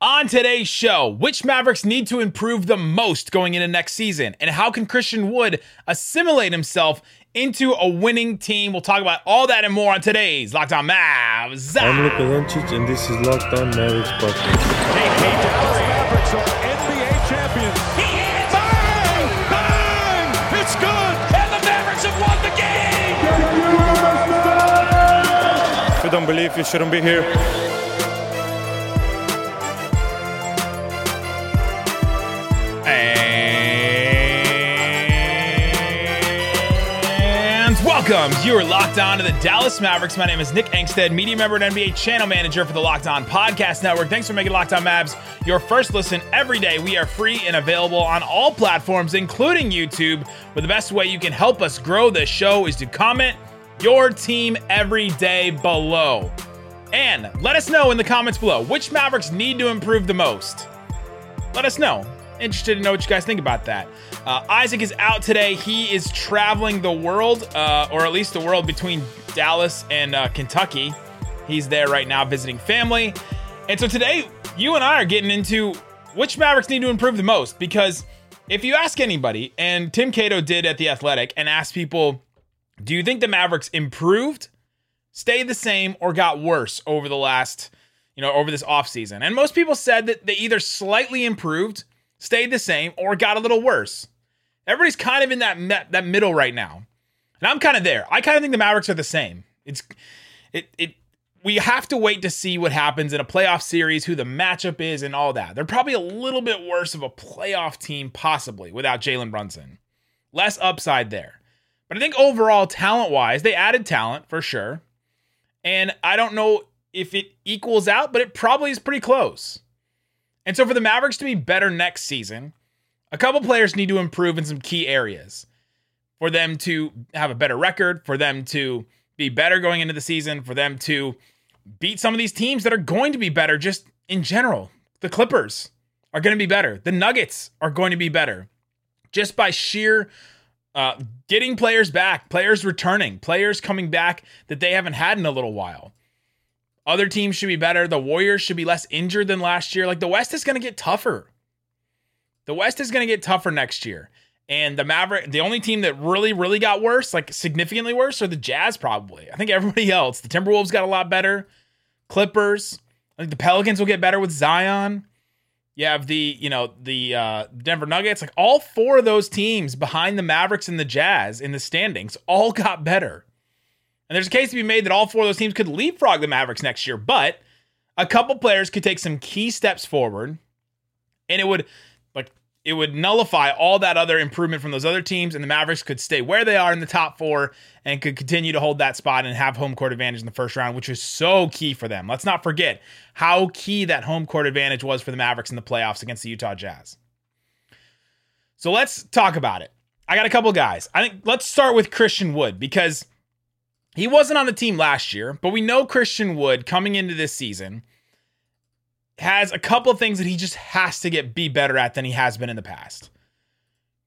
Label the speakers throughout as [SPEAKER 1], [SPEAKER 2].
[SPEAKER 1] On today's show, which Mavericks need to improve the most going into next season? And how can Christian Wood assimilate himself into a winning team? We'll talk about all that and more on today's Locked On Mavs.
[SPEAKER 2] I'm Luka Doncic, and this is Locked On Mavericks podcast.
[SPEAKER 3] Hey, hey, Dallas Mavericks are NBA champions.
[SPEAKER 4] He hits! Bang! Bang! It's good! And the Mavericks have won the game!
[SPEAKER 2] If you don't believe, you shouldn't be here.
[SPEAKER 1] Welcome. You are locked on to the Dallas Mavericks. My name is Nick Angstadt, media member and NBA channel manager for the Locked On Podcast Network. Thanks for making Locked On Mavs your first listen every day. We are free and available on all platforms, including YouTube. But the best way you can help us grow this show is to comment your team every day below. And let us know in the comments below which Mavericks need to improve the most. Let us know. Interested to know what you guys think about that. Uh, Isaac is out today. He is traveling the world, uh, or at least the world between Dallas and uh, Kentucky. He's there right now visiting family. And so today, you and I are getting into which Mavericks need to improve the most. Because if you ask anybody, and Tim Cato did at The Athletic, and asked people, do you think the Mavericks improved, stayed the same, or got worse over the last, you know, over this offseason? And most people said that they either slightly improved, stayed the same, or got a little worse. Everybody's kind of in that me- that middle right now, and I'm kind of there. I kind of think the Mavericks are the same. It's it it we have to wait to see what happens in a playoff series, who the matchup is, and all that. They're probably a little bit worse of a playoff team, possibly without Jalen Brunson. Less upside there, but I think overall, talent wise, they added talent for sure, and I don't know if it equals out, but it probably is pretty close. And so for the Mavericks to be better next season, a couple players need to improve in some key areas for them to have a better record, for them to be better going into the season, for them to beat some of these teams that are going to be better just in general. The Clippers are going to be better. The Nuggets are going to be better just by sheer uh, getting players back, players returning, players coming back that they haven't had in a little while. Other teams should be better. The Warriors should be less injured than last year. Like the West is going to get tougher. The West is going to get tougher next year. And the Maverick, the only team that really, really got worse, like significantly worse, are the Jazz, probably. I think everybody else. The Timberwolves got a lot better. Clippers. I think the Pelicans will get better with Zion. You have the, you know, the uh, Denver Nuggets. Like all four of those teams behind the Mavericks and the Jazz in the standings all got better. And there's a case to be made that all four of those teams could leapfrog the Mavericks next year, but a couple players could take some key steps forward, and it would like it would nullify all that other improvement from those other teams, and the Mavericks could stay where they are in the top four and could continue to hold that spot and have home court advantage in the first round, which is so key for them. Let's not forget how key that home court advantage was for the Mavericks in the playoffs against the Utah Jazz. So let's talk about it. I got a couple guys. I think let's start with Christian Wood because he wasn't on the team last year, but we know Christian Wood coming into this season has a couple of things that he just has to get be better at than he has been in the past.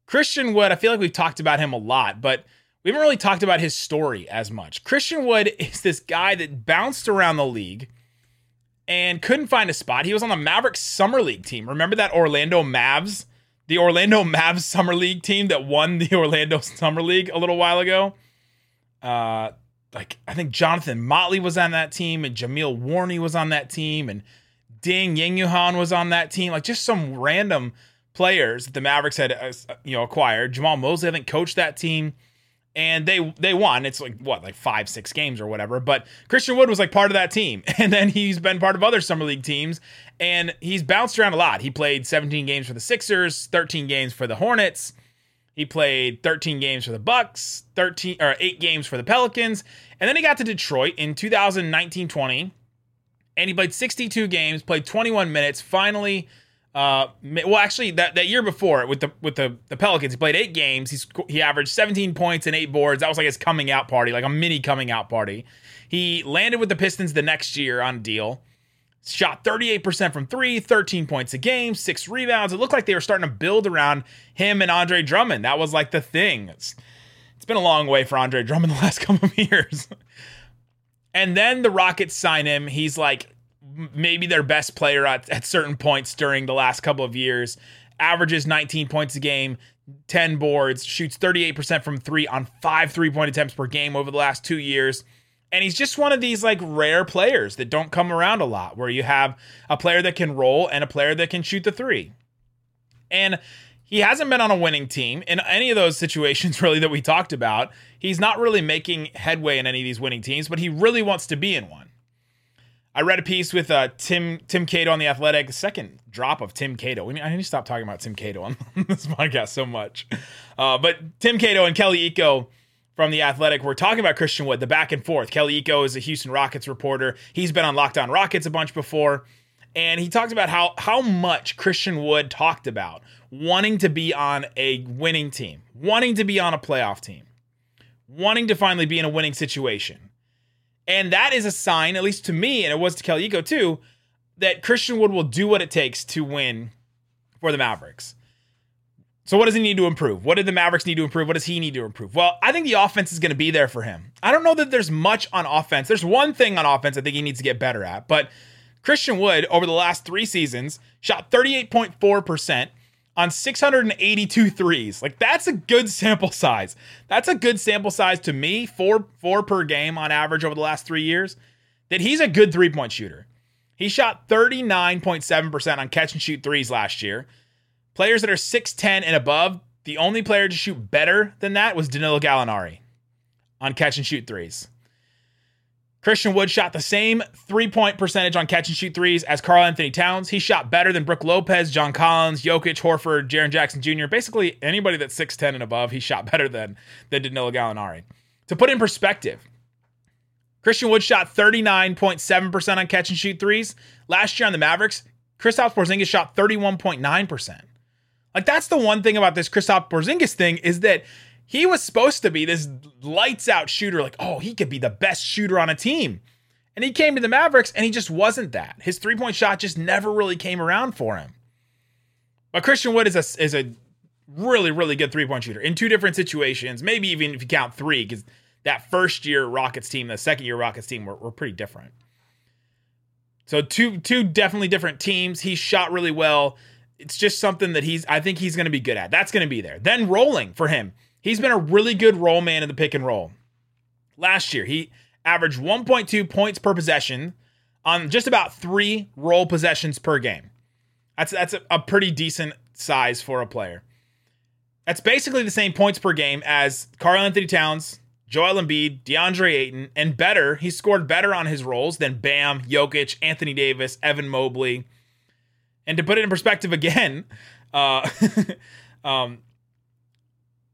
[SPEAKER 1] Christian Wood, I feel like we've talked about him a lot, but we haven't really talked about his story as much. Christian Wood is this guy that bounced around the league and couldn't find a spot. He was on the Mavericks Summer League team. Remember that Orlando Mavs? The Orlando Mavs Summer League team that won the Orlando Summer League a little while ago? Uh, like I think Jonathan Motley was on that team, and Jameel Warney was on that team, and Ding Yang was on that team. Like just some random players that the Mavericks had uh, you know acquired. Jamahl Mosley I think coached that team, and they they won. It's like what like five six games or whatever. But Christian Wood was like part of that team, and then he's been part of other summer league teams, and he's bounced around a lot. He played 17 games for the Sixers, 13 games for the Hornets. He played 13 games for the Bucks, 13 or 8 games for the Pelicans, and then he got to Detroit in 2019-20 and he played 62 games, played 21 minutes, finally uh well actually that, that year before with the with the, the Pelicans he played 8 games. He's he averaged 17 points and 8 boards. That was like his coming out party, like a mini coming out party. He landed with the Pistons the next year on deal. Shot 38% from three, 13 points a game, six rebounds. It looked like they were starting to build around him and Andre Drummond. That was like the thing. It's, it's been a long way for Andre Drummond the last couple of years. and then the Rockets sign him. He's like maybe their best player at, at certain points during the last couple of years. Averages 19 points a game, 10 boards, shoots 38% from three on five three point attempts per game over the last two years. And he's just one of these like rare players that don't come around a lot, where you have a player that can roll and a player that can shoot the three. And he hasn't been on a winning team in any of those situations, really, that we talked about. He's not really making headway in any of these winning teams, but he really wants to be in one. I read a piece with uh, Tim Tim Cato on the Athletic. The second drop of Tim Cato. I, mean, need to stop talking about Tim Cato on this podcast so much. Uh, but Tim Cato and Kelly Iko from the Athletic we're talking about Christian Wood, the back and forth. Kelly Iko is a Houston Rockets reporter. He's been on Locked On Rockets a bunch before, and he talked about how how much Christian Wood talked about wanting to be on a winning team, wanting to be on a playoff team, wanting to finally be in a winning situation. And that is a sign, at least to me, and it was to Kelly Iko too, that Christian Wood will do what it takes to win for the Mavericks. So, what does he need to improve? What did the Mavericks need to improve? What does he need to improve? Well, I think the offense is going to be there for him. I don't know that there's much on offense. There's one thing on offense I think he needs to get better at, but Christian Wood, over the last three seasons, shot 38.4% on 682 threes. Like that's a good sample size. That's a good sample size to me, four four per game on average over the last three years. That he's a good three point shooter. He shot 39.7% on catch and shoot threes last year. Players that are 6'10 and above, the only player to shoot better than that was Danilo Gallinari on catch and shoot threes. Christian Wood shot the same three point percentage on catch and shoot threes as Karl-Anthony Towns. He shot better than Brook Lopez, John Collins, Jokic, Horford, Jaren Jackson Jr. Basically, anybody that's 6'10 and above, he shot better than, than Danilo Gallinari. To put in perspective, Christian Wood shot 39.7% on catch and shoot threes. Last year on the Mavericks, Kristaps Porzingis shot 31.9%. Like that's the one thing about this Kristaps Porzingis thing is that he was supposed to be this lights out shooter, like, oh, he could be the best shooter on a team. And he came to the Mavericks and he just wasn't that. His three point shot just never really came around for him. But Christian Wood is a, is a really, really good three point shooter in two different situations, maybe even if you count three, because that first year Rockets team, the second year Rockets team were, were pretty different. So two two definitely different teams. He shot really well. It's just something that he's I think he's going to be good at. That's going to be there. Then rolling for him. He's been a really good roll man in the pick and roll. Last year, he averaged 1.2 points per possession on just about three roll possessions per game. That's that's a, a pretty decent size for a player. That's basically the same points per game as Karl-Anthony Towns, Joel Embiid, DeAndre Ayton, and better. He scored better on his rolls than Bam, Jokic, Anthony Davis, Evan Mobley. And to put it in perspective again, uh, um,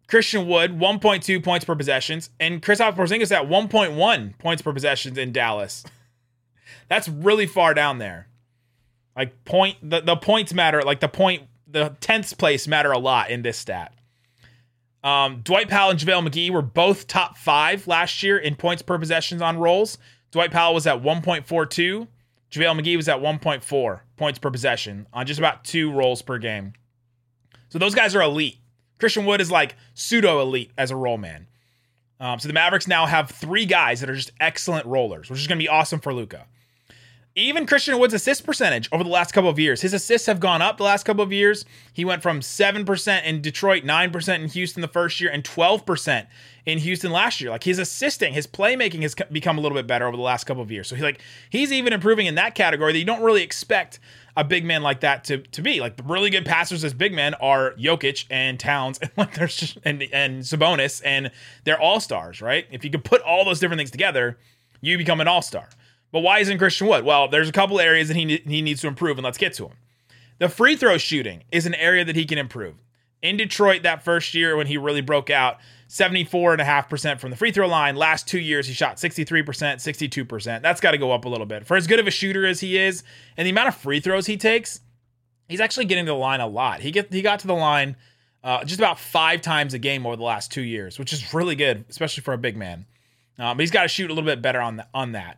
[SPEAKER 1] Christian Wood, 1.2 points per possessions, and Kristaps Porzingis at 1.1 points per possessions in Dallas. That's really far down there. Like point the, the points matter, like the point the 10th place matter a lot in this stat. Um, Dwight Powell and JaVale McGee were both top five last year in points per possessions on rolls. Dwight Powell was at 1.42. JaVale McGee was at 1.4 points per possession on just about two rolls per game. So those guys are elite. Christian Wood is like pseudo elite as a roll man. Um, so the Mavericks now have three guys that are just excellent rollers, which is going to be awesome for Luka. Even Christian Wood's assist percentage over the last couple of years, his assists have gone up the last couple of years. He went from 7% in Detroit, 9% in Houston the first year, and 12% in Houston last year. Like he's assisting, his playmaking has become a little bit better over the last couple of years. So he like he's even improving in that category that you don't really expect a big man like that to, to be. Like the really good passers as big men are Jokic and Towns and like there's just, and and Sabonis and they're all stars, right? If you could put all those different things together, you become an all star. But why isn't Christian Wood? Well, there's a couple areas that he he needs to improve, and let's get to him. The free throw shooting is an area that he can improve. In Detroit, that first year when he really broke out, 74.5% from the free throw line. Last two years, he shot 63%, 62%. That's got to go up a little bit. For as good of a shooter as he is, and the amount of free throws he takes, he's actually getting to the line a lot. He get he got to the line uh, just about five times a game over the last two years, which is really good, especially for a big man. Um, but he's got to shoot a little bit better on the, on that.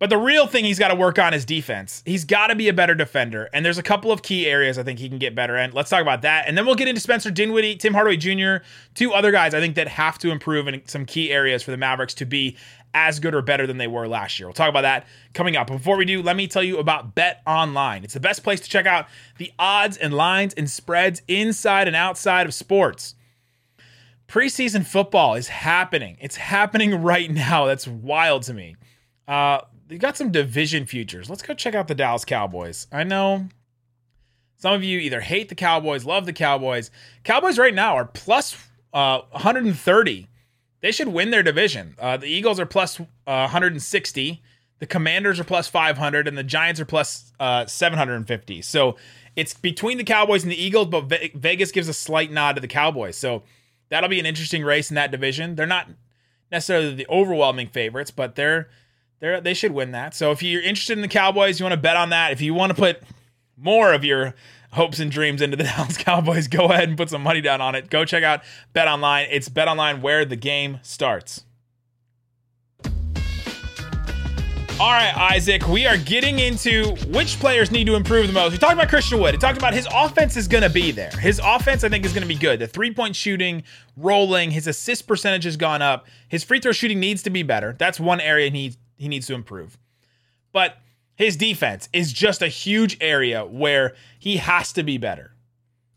[SPEAKER 1] But the real thing he's got to work on is defense. He's got to be a better defender. And there's a couple of key areas I think he can get better in. Let's talk about that. And then we'll get into Spencer Dinwiddie, Tim Hardaway Jr., two other guys I think that have to improve in some key areas for the Mavericks to be as good or better than they were last year. We'll talk about that coming up. Before we do, let me tell you about Bet Online. It's the best place to check out the odds and lines and spreads inside and outside of sports. Preseason football is happening. It's happening right now. That's wild to me. Uh, they got some division futures. Let's go check out the Dallas Cowboys. I know some of you either hate the Cowboys, love the Cowboys. Cowboys right now are plus uh, 130. They should win their division. Uh, the Eagles are plus, uh, 160. The Commanders are plus 500, and the Giants are plus, uh, 750. So it's between the Cowboys and the Eagles, but Ve- Vegas gives a slight nod to the Cowboys. So that'll be an interesting race in that division. They're not necessarily the overwhelming favorites, but they're they they should win that. So if you're interested in the Cowboys, you want to bet on that. If you want to put more of your hopes and dreams into the Dallas Cowboys, go ahead and put some money down on it. Go check out Bet Online. It's Bet Online where the game starts. All right, Isaac, we are getting into which players need to improve the most. We talked about Christian Wood. We talked about his offense is going to be there. His offense, I think, is going to be good. The three point shooting, rolling, his assist percentage has gone up. His free throw shooting needs to be better. That's one area he, he needs to improve. But his defense is just a huge area where he has to be better.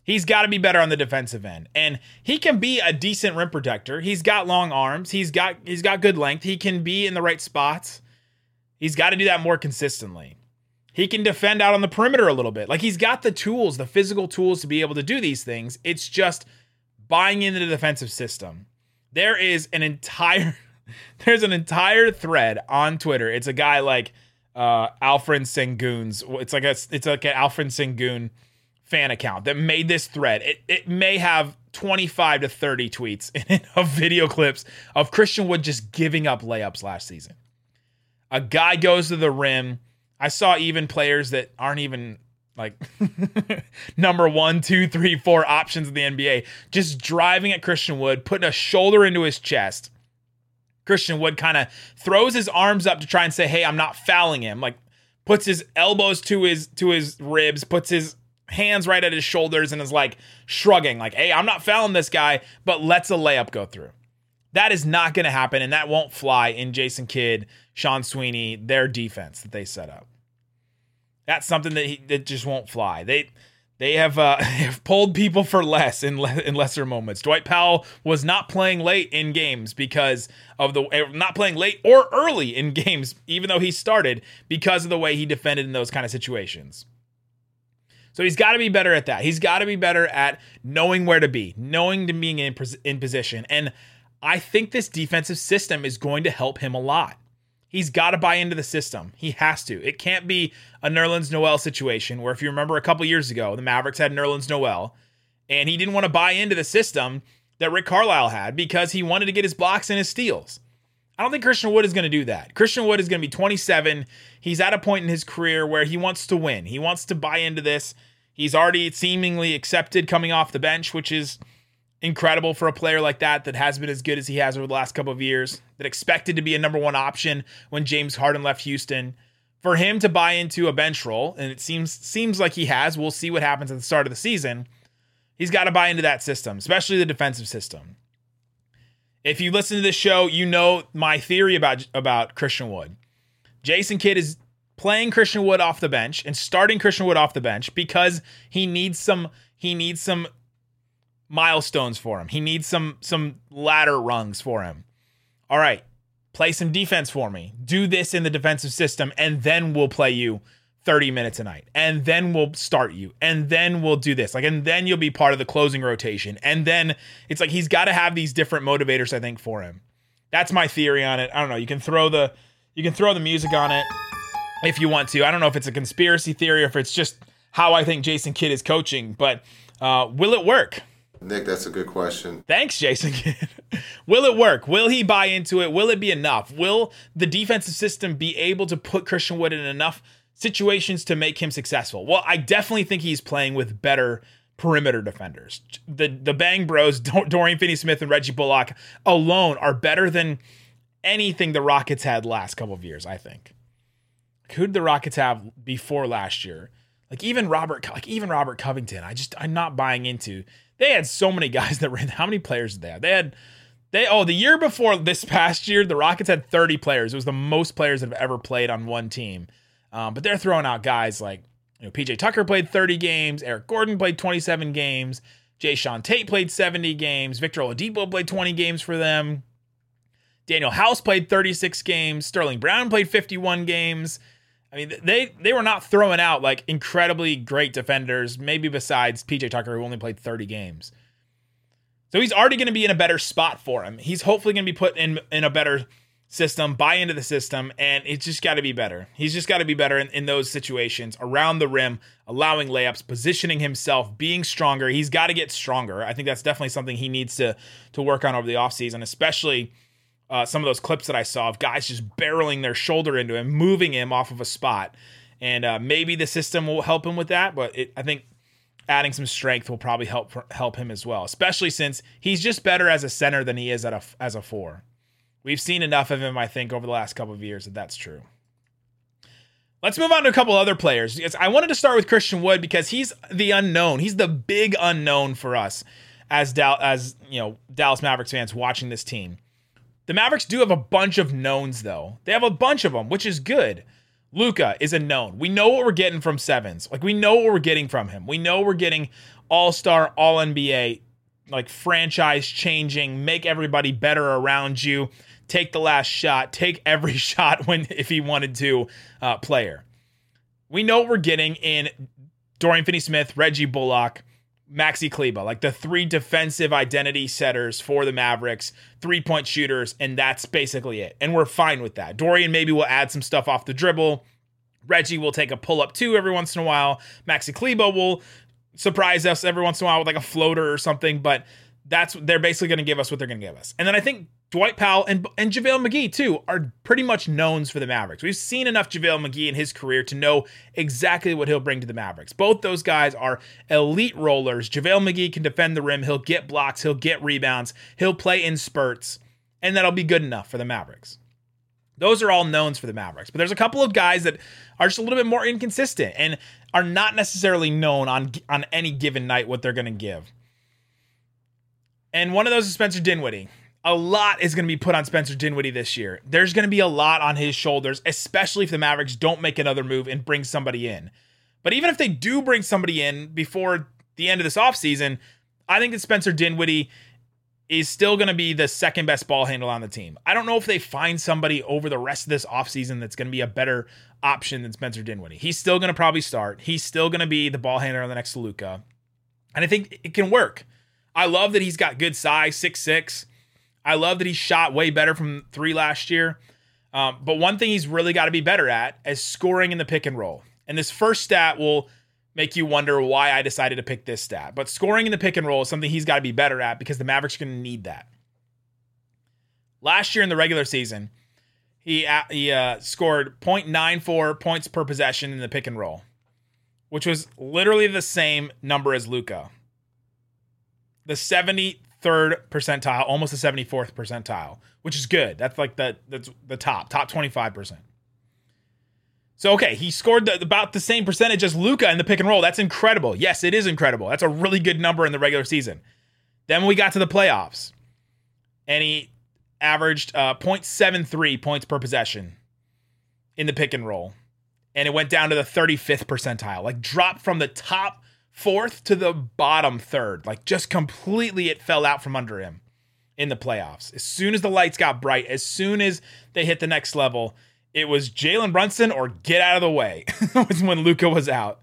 [SPEAKER 1] He's got to be better on the defensive end. And he can be a decent rim protector. He's got long arms. He's got he's got good length. He can be in the right spots. He's got to do that more consistently. He can defend out on the perimeter a little bit. Like he's got the tools, the physical tools to be able to do these things. It's just buying into the defensive system. There is an entire there's an entire thread on Twitter. It's a guy like uh Alperen Sengun's. It's like a it's like an Alfred Sengun fan account that made this thread. It it may have 25 to 30 tweets of video clips of Christian Wood just giving up layups last season. A guy goes to the rim. I saw even players that aren't even like number one, two, three, four options in the NBA just driving at Christian Wood, putting a shoulder into his chest. Christian Wood kind of throws his arms up to try and say, "Hey, I'm not fouling him." Like puts his elbows to his to his ribs, puts his hands right at his shoulders and is like shrugging like, "Hey, I'm not fouling this guy," but lets a layup go through. That is not going to happen and that won't fly in Jason Kidd Sean Sweeney, their defense that they set up. That's something that he, that just won't fly. They they have uh, have pulled people for less in le- in lesser moments. Dwight Powell was not playing late in games because of the eh, not playing late or early in games, even though he started because of the way he defended in those kind of situations. So he's got to be better at that. He's got to be better at knowing where to be, knowing to being in, in position. And I think this defensive system is going to help him a lot. He's got to buy into the system. He has to. It can't be a Nerlens Noel situation where, if you remember a couple years ago, the Mavericks had Nerlens Noel, and he didn't want to buy into the system that Rick Carlisle had because he wanted to get his blocks and his steals. I don't think Christian Wood is going to do that. Christian Wood is going to be 27. He's at a point in his career where he wants to win. He wants to buy into this. He's already seemingly accepted coming off the bench, which is incredible for a player like that that has been as good as he has over the last couple of years, that expected to be a number one option when James Harden left Houston. For him to buy into a bench role, and it seems seems like he has, we'll see what happens at the start of the season. He's got to buy into that system, especially the defensive system. If you listen to this show, you know my theory about about Christian Wood. Jason Kidd is playing Christian Wood off the bench and starting Christian Wood off the bench because he needs some he needs some milestones for him. He needs some some ladder rungs for him. All right, play some defense for me. Do this in the defensive system, and then we'll play you 30 minutes a night. And then we'll start you. And then we'll do this. Like, and then you'll be part of the closing rotation. And then it's like he's got to have these different motivators, I think, for him. That's my theory on it. I don't know. You can throw the you can throw the music on it if you want to. I don't know if it's a conspiracy theory or if it's just how I think Jason Kidd is coaching, but uh, will it work?
[SPEAKER 5] Nick, that's a good question.
[SPEAKER 1] Thanks, Jason. Will it work? Will he buy into it? Will it be enough? Will the defensive system be able to put Christian Wood in enough situations to make him successful? Well, I definitely think he's playing with better perimeter defenders. The the Bang Bros, Dorian Finney-Smith and Reggie Bullock alone are better than anything the Rockets had last couple of years, I think. Who did the Rockets have before last year? Like even Robert like even Robert Covington, I just I'm not buying into they had so many guys that ran. How many players did they have? They had They oh the year before this past year, the Rockets had 30 players. It was the most players that have ever played on one team. Um, but they're throwing out guys like you know PJ Tucker played 30 games, Eric Gordon played 27 games, Jae'Sean Tate played 70 games, Victor Oladipo played 20 games for them. Danuel House played 36 games, Sterling Brown played 51 games. I mean, they they were not throwing out like incredibly great defenders, maybe besides PJ Tucker, who only played 30 games. So he's already going to be in a better spot for him. He's hopefully going to be put in in a better system, buy into the system, and it's just got to be better. He's just got to be better in, in those situations around the rim, allowing layups, positioning himself, being stronger. He's got to get stronger. I think that's definitely something he needs to to work on over the offseason, especially uh, some of those clips that I saw of guys just barreling their shoulder into him, moving him off of a spot. And uh, maybe the system will help him with that, but it, I think adding some strength will probably help help him as well, especially since he's just better as a center than he is at a, as a four. We've seen enough of him, I think, over the last couple of years that that's true. Let's move on to a couple other players. I wanted to start with Christian Wood because he's the unknown. He's the big unknown for us as Dal- as you know Dallas Mavericks fans watching this team. The Mavericks do have a bunch of knowns though. They have a bunch of them, which is good. Luka is a known. We know what we're getting from Sevens. Like we know what we're getting from him. We know we're getting all-star, all NBA, like franchise changing, make everybody better around you, take the last shot, take every shot when if he wanted to uh, player. We know what we're getting in Dorian Finney-Smith, Reggie Bullock, Maxi Kleber, like the three defensive identity setters for the Mavericks, three point shooters, and that's basically it. And we're fine with that. Dorian maybe will add some stuff off the dribble. Reggie will take a pull up two every once in a while. Maxi Kleber will surprise us every once in a while with like a floater or something, but that's they're basically going to give us what they're going to give us. And then I think Dwight Powell and and JaVale McGee too are pretty much knowns for the Mavericks. We've seen enough JaVale McGee in his career to know exactly what he'll bring to the Mavericks. Both those guys are elite rollers. JaVale McGee can defend the rim, he'll get blocks, he'll get rebounds, he'll play in spurts, and that'll be good enough for the Mavericks. Those are all knowns for the Mavericks. But there's a couple of guys that are just a little bit more inconsistent and are not necessarily known on on any given night what they're going to give. And one of those is Spencer Dinwiddie. A lot is going to be put on Spencer Dinwiddie this year. There's going to be a lot on his shoulders, especially if the Mavericks don't make another move and bring somebody in. But even if they do bring somebody in before the end of this offseason, I think that Spencer Dinwiddie is still going to be the second best ball handler on the team. I don't know if they find somebody over the rest of this offseason that's going to be a better option than Spencer Dinwiddie. He's still going to probably start. He's still going to be the ball handler on the next Luka. And I think it can work. I love that he's got good size, six six. I love that he shot way better from three last year. Um, but one thing he's really got to be better at is scoring in the pick and roll. And this first stat will make you wonder why I decided to pick this stat. But scoring in the pick and roll is something he's got to be better at because the Mavericks are going to need that. Last year in the regular season, he he uh, scored 0.94 points per possession in the pick and roll, which was literally the same number as Luka. the 73rd percentile, almost the 74th percentile, which is good. That's like the that's the top, top 25%. So okay, he scored the, about the same percentage as Luka in the pick and roll. That's incredible. Yes, it is incredible. That's a really good number in the regular season. Then we got to the playoffs, and he averaged uh, 0.73 points per possession in the pick and roll, and it went down to the 35th percentile, like dropped from the top fourth to the bottom third. Like just completely it fell out from under him in the playoffs. As soon as the lights got bright, as soon as they hit the next level, it was Jalen Brunson or get out of the way was when Luka was out.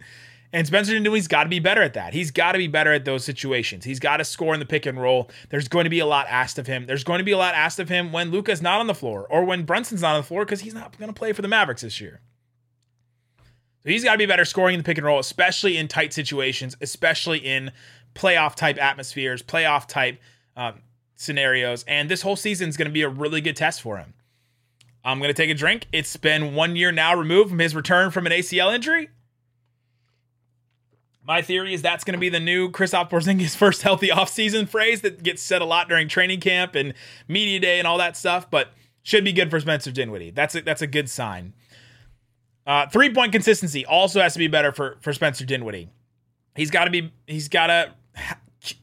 [SPEAKER 1] And Spencer Dinwiddie's got to be better at that. He's got to be better at those situations. He's got to score in the pick and roll. There's going to be a lot asked of him. There's going to be a lot asked of him when Luka's not on the floor or when Brunson's not on the floor because he's not going to play for the Mavericks this year. So he's got to be better scoring in the pick and roll, especially in tight situations, especially in playoff type atmospheres, playoff type um, scenarios. And this whole season is going to be a really good test for him. I'm going to take a drink. It's been one year now removed from his return from an ACL injury. My theory is that's going to be the new Kristaps Porzingis first healthy offseason phrase that gets said a lot during training camp and media day and all that stuff, but should be good for Spencer Dinwiddie. That's a, that's a good sign. Uh, three point consistency also has to be better for for Spencer Dinwiddie. He's got to be he's got to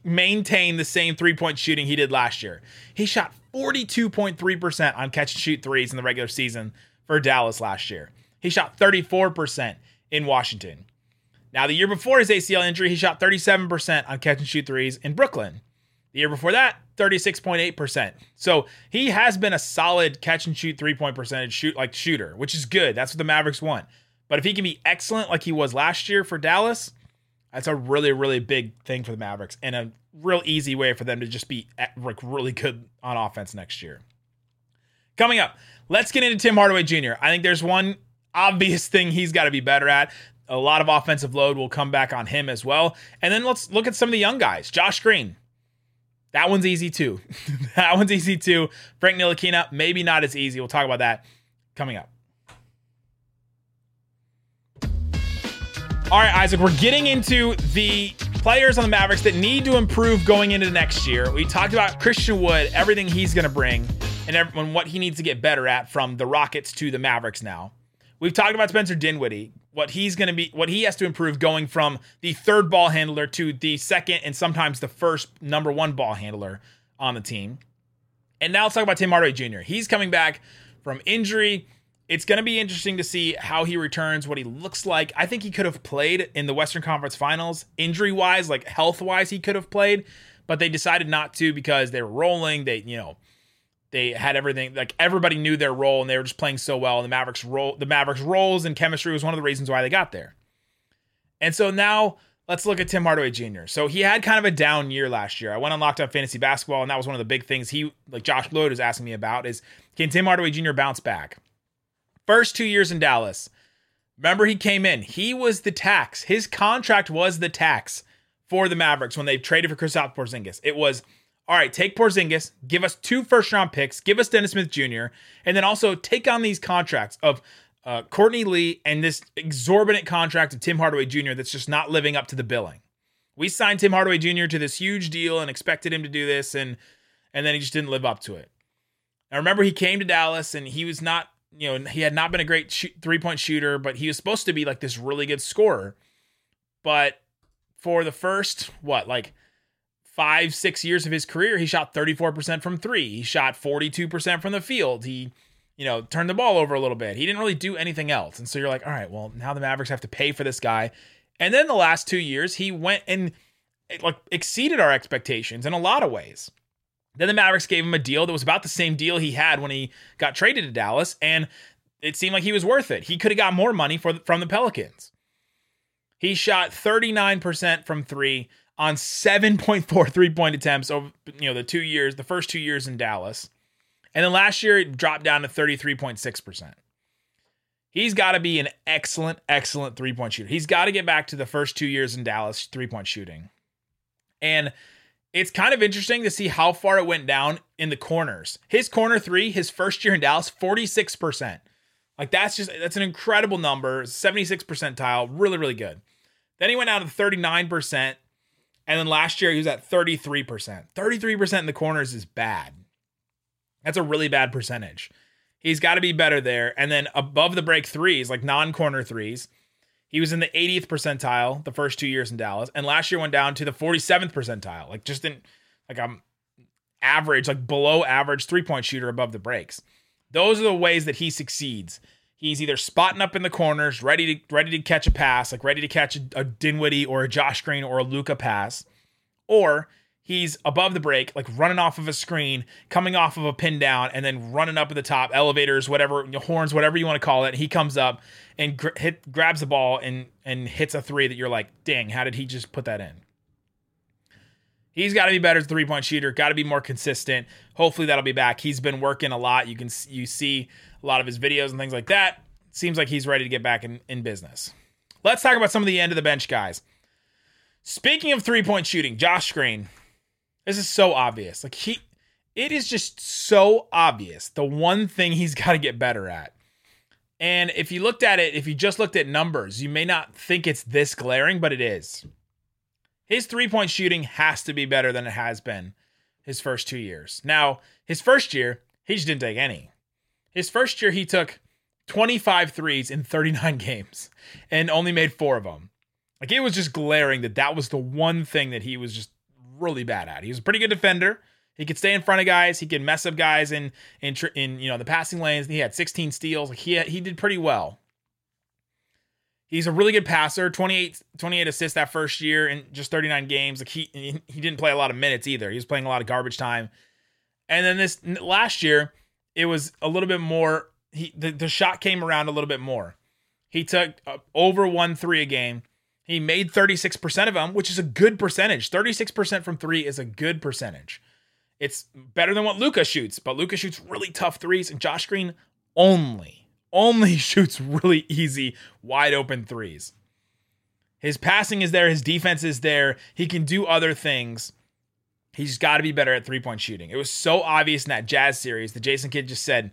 [SPEAKER 1] maintain the same three point shooting he did last year. He shot 42.3% on catch and shoot threes in the regular season for Dallas last year. He shot 34% in Washington. Now, the year before his ACL injury, he shot 37% on catch and shoot threes in Brooklyn. The year before that, 36.8%. So he has been a solid catch and shoot three point percentage shoot like shooter, which is good. That's what the Mavericks want. But if he can be excellent like he was last year for Dallas, that's a really, really big thing for the Mavericks and a real easy way for them to just be eh, like really good on offense next year. Coming up, let's get into Tim Hardaway Jr. I think there's one obvious thing he's got to be better at. A lot of offensive load will come back on him as well. And then let's look at some of the young guys. Josh Green. That one's easy too. that one's easy too. Frank Ntilikina, maybe not as easy. We'll talk about that coming up. All right, Isaac, we're getting into the players on the Mavericks that need to improve going into next year. We talked about Christian Wood, everything he's going to bring, and, everyone, what he needs to get better at from the Rockets to the Mavericks now. We've talked about Spencer Dinwiddie, what he's going to be, what he has to improve going from the third ball handler to the second and sometimes the first number one ball handler on the team. And now let's talk about Tim Hardaway Jr. He's coming back from injury it's going to be interesting to see how he returns, what he looks like. I think he could have played in the Western Conference Finals, injury wise, like health wise, he could have played, but they decided not to because they were rolling. They, you know, they had everything like everybody knew their role and they were just playing so well. And the Mavericks role, the Mavericks roles and chemistry was one of the reasons why they got there. And so now let's look at Tim Hardaway Jr. So he had kind of a down year last year. I went on Locked On Fantasy Basketball, and that was one of the big things he, like Josh Lloyd, was asking me about: is can Tim Hardaway Jr. bounce back? First two years in Dallas. Remember, he came in. He was the tax. His contract was the tax for the Mavericks when they traded for Kristaps Porzingis. It was, all right, take Porzingis, give us two first round picks, give us Dennis Smith Jr., and then also take on these contracts of uh, Courtney Lee and this exorbitant contract of Tim Hardaway Jr. that's just not living up to the billing. We signed Tim Hardaway Jr. to this huge deal and expected him to do this, and and then he just didn't live up to it. I remember, he came to Dallas and he was not you know, he had not been a great shoot, three point shooter, but he was supposed to be like this really good scorer. But for the first, what, like five, six years of his career, he shot 34% from three. He shot 42% from the field. He, you know, turned the ball over a little bit. He didn't really do anything else. And so you're like, all right, well, now the Mavericks have to pay for this guy. And then the last two years, he went and like exceeded our expectations in a lot of ways. Then the Mavericks gave him a deal that was about the same deal he had when he got traded to Dallas, and it seemed like he was worth it. He could have got more money for from the Pelicans. He shot 39% from three on 7.4 three point attempts over you know the two years, the first two years in Dallas, and then last year it dropped down to 33.6%. He's got to be an excellent, excellent three point shooter. He's got to get back to the first two years in Dallas three point shooting, and it's kind of interesting to see how far it went down in the corners. His corner three, his first year in Dallas, 46%. Like that's just that's an incredible number. 76 percentile, really, really good. Then he went down to 39%. And then last year he was at 33%. 33% in the corners is bad. That's a really bad percentage. He's got to be better there. And then above the break threes, like non-corner threes, he was in the 80th percentile the first two years in Dallas, and last year went down to the 47th percentile, like just in like I'm average, like below average three point shooter above the breaks. Those are the ways that he succeeds. He's either spotting up in the corners, ready to ready to catch a pass, like ready to catch a, a Dinwiddie or a Josh Green or a Luka pass, or he's above the break, like running off of a screen, coming off of a pin down, and then running up at the top, elevators, whatever, horns, whatever you want to call it. He comes up and gr- hit, grabs the ball and and hits a three that you're like, dang, how did he just put that in? He's got to be better as a three point shooter. Got to be more consistent. Hopefully that'll be back. He's been working a lot. You can you see a lot of his videos and things like that. Seems like he's ready to get back in, in business. Let's talk about some of the end of the bench guys. Speaking of three point shooting, Josh Green. This is so obvious. Like he it is just so obvious. The one thing he's got to get better at. And if you looked at it, if you just looked at numbers, you may not think it's this glaring, but it is. His three point shooting has to be better than it has been his first two years. Now, his first year, he just didn't take any. His first year, he took 25 threes in 39 games and only made four of them. Like it was just glaring that that was the one thing that he was just really bad at. He was a pretty good defender. He could stay in front of guys. He could mess up guys in in in you know the passing lanes. He had 16 steals. Like he had, he did pretty well. He's a really good passer. 28 28 assists that first year in just 39 games. Like he he didn't play a lot of minutes either. He was playing a lot of garbage time. And then this last year, it was a little bit more. He the, the shot came around a little bit more. He took uh, over one three a game. He made 36% of them, which is a good percentage. 36% from three is a good percentage. It's better than what Luka shoots, but Luka shoots really tough threes, and Josh Green only, only shoots really easy, wide open threes. His passing is there, his defense is there. He can do other things. He's got to be better at three point shooting. It was so obvious in that Jazz series that Jason Kidd just said,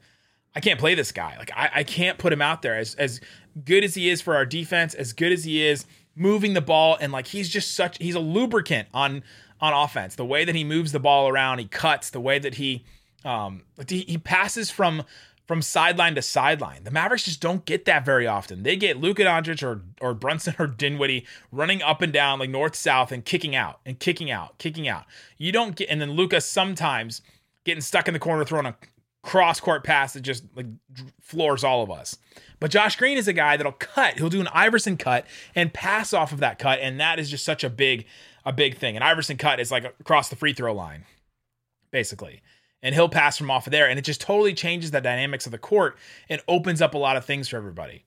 [SPEAKER 1] I can't play this guy. Like, I, I can't put him out there. As, as good as he is for our defense, as good as he is moving the ball, and like he's just such, he's a lubricant on on offense. The way that he moves the ball around, he cuts, the way that he um he, he passes from from sideline to sideline. The Mavericks just don't get that very often. They get Luka Doncic or or Brunson or Dinwiddie running up and down like north south and kicking out and kicking out, kicking out. You don't get and then Luka sometimes getting stuck in the corner throwing a cross court pass that just like floors all of us. But Josh Green is a guy that'll cut. He'll do an Iverson cut and pass off of that cut and that is just such a big a big thing. And Iverson cut is like across the free throw line, basically. And he'll pass from off of there. And it just totally changes the dynamics of the court and opens up a lot of things for everybody.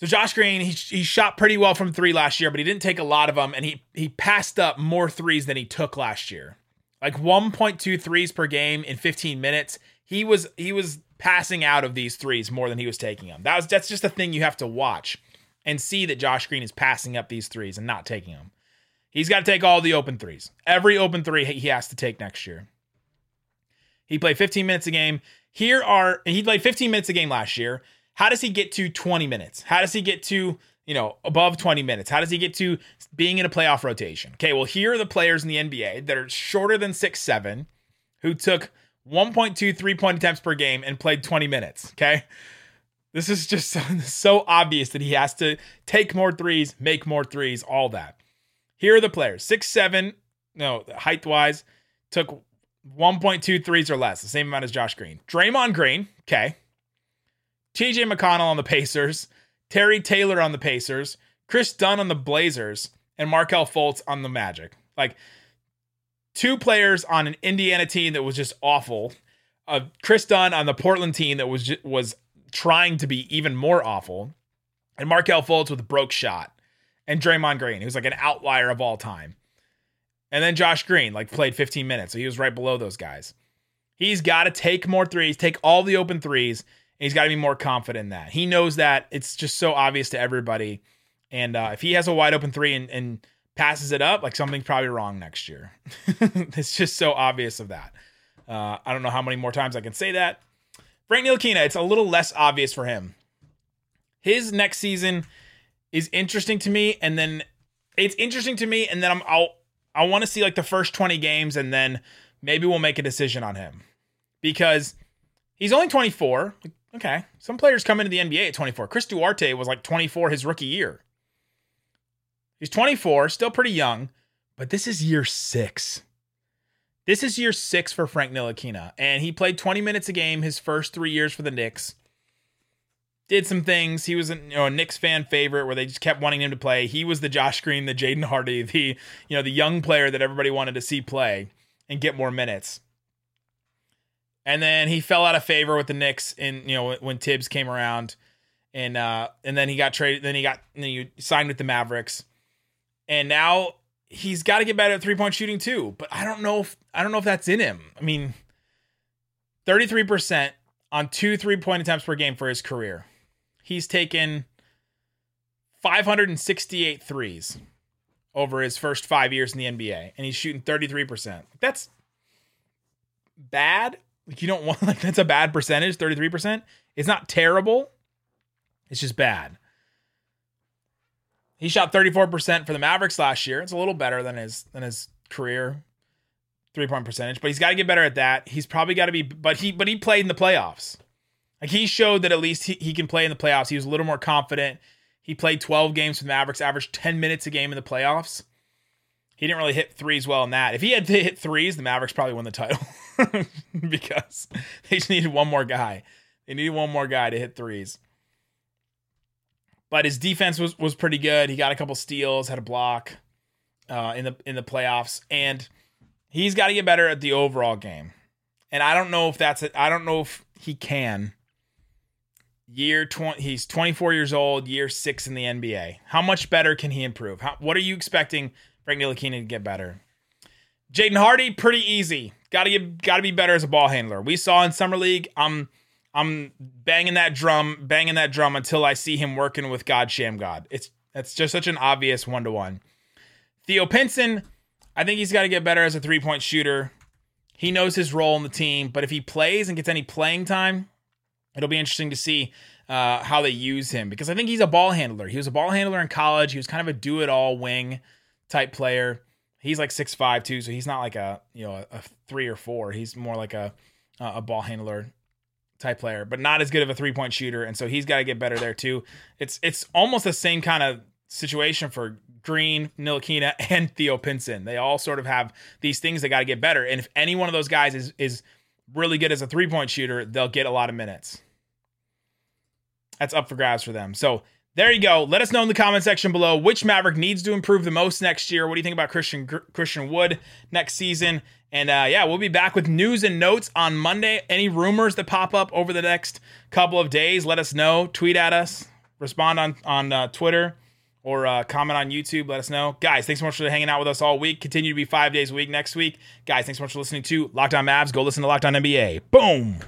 [SPEAKER 1] So Josh Green, he, he shot pretty well from three last year, but he didn't take a lot of them, and he he passed up more threes than he took last year. Like 1.2 threes per game in 15 minutes. He was he was passing out of these threes more than he was taking them. That was that's just a thing you have to watch and see that Josh Green is passing up these threes and not taking them. He's got to take all the open threes. Every open three he has to take next year. He played 15 minutes a game. Here are he played 15 minutes a game last year. How does he get to 20 minutes? How does he get to, you know, above 20 minutes? How does he get to being in a playoff rotation? Okay, well, here are the players in the NBA that are shorter than six seven, who took 1.2 three point attempts per game and played 20 minutes. Okay. This is just so, obvious that he has to take more threes, make more threes, all that. Here are the players six seven, no, height wise, took 1.2 threes or less, the same amount as Josh Green. Draymond Green, okay. TJ McConnell on the Pacers, Terry Taylor on the Pacers, Kris Dunn on the Blazers, and Markelle Fultz on the Magic. Like two players on an Indiana team that was just awful. Uh, Kris Dunn on the Portland team that was just, was trying to be even more awful, and Markelle Fultz with a broke shot and Draymond Green, who's like an outlier of all time. And then Josh Green, like played 15 minutes. So he was right below those guys. He's got to take more threes, take all the open threes, and he's got to be more confident in that. He knows that it's just so obvious to everybody. And uh, if he has a wide open three and, and passes it up, like something's probably wrong next year. it's just so obvious of that. Uh, I don't know how many more times I can say that. Frank Ntilikina, it's a little less obvious for him. His next season is interesting to me, and then it's interesting to me, and then I'm I'll I want to see like the first 20 games, and then maybe we'll make a decision on him because he's only 24. Okay, some players come into the NBA at 24. Chris Duarte was like 24 his rookie year. He's 24, still pretty young, but this is year six. This is year six for Frank Ntilikina, and he played 20 minutes a game his first three years for the Knicks did some things. He was a, you know, a Knicks fan favorite where they just kept wanting him to play. He was the Josh Green, the Jaden Hardy, the you know the young player that everybody wanted to see play and get more minutes. And then he fell out of favor with the Knicks in you know when Thibs came around, and uh and then he got traded. Then he got then he signed with the Mavericks, and now he's got to get better at three point shooting too. But I don't know if I don't know if that's in him. I mean, thirty three percent on two three point attempts per game for his career he's taken 568 threes over his first five years in the NBA, and he's shooting 33%. That's bad. Like you don't want like that's a bad percentage, 33%. It's not terrible. It's just bad. He shot 34% for the Mavericks last year. It's a little better than his than his career three point percentage, but he's got to get better at that. He's probably got to be, but he but he played in the playoffs. Like he showed that at least he, he can play in the playoffs. He was a little more confident. He played 12 games for the Mavericks, averaged 10 minutes a game in the playoffs. he didn't really hit threes well in that. If he had to hit threes, the Mavericks probably won the title because they just needed one more guy. They needed one more guy to hit threes. But his defense was was pretty good. He got a couple steals, had a block uh, in the in the playoffs, and he's got to get better at the overall game. And I don't know if that's it. I don't know if he can. Year 20, he's 24 years old, year six in the NBA. How much better can he improve? How, what are you expecting Frank Ntilikina to get better? Jaden Hardy, pretty easy. Got to get, got to be better as a ball handler. We saw in summer league. I'm, I'm banging that drum, banging that drum until I see him working with God Shammgod It's that's just such an obvious one to one. Theo Pinson, I think he's got to get better as a three point shooter. He knows his role in the team, but if he plays and gets any playing time, it'll be interesting to see uh, how they use him because I think he's a ball handler. He was a ball handler in college. He was kind of a do it all wing type player. He's like six five too, so he's not like a you know a, a three or four. He's more like a a ball handler type player, but not as good of a three point shooter. And so he's got to get better there too. It's it's almost the same kind of situation for Green, Ntilikina, and Theo Pinson. They all sort of have these things they got to get better. And if any one of those guys is is really good as a three point shooter, they'll get a lot of minutes. That's up for grabs for them. So there you go. Let us know in the comment section below which Maverick needs to improve the most next year. What do you think about Christian Christian Wood next season? And uh, yeah, we'll be back with news and notes on Monday. Any rumors that pop up over the next couple of days, let us know. Tweet at us, respond on on uh, Twitter or uh, comment on YouTube. Let us know. Guys, thanks so much for hanging out with us all week. Continue to be five days a week next week. Guys, thanks so much for listening to Locked On Mavs. Go listen to Locked On NBA. Boom.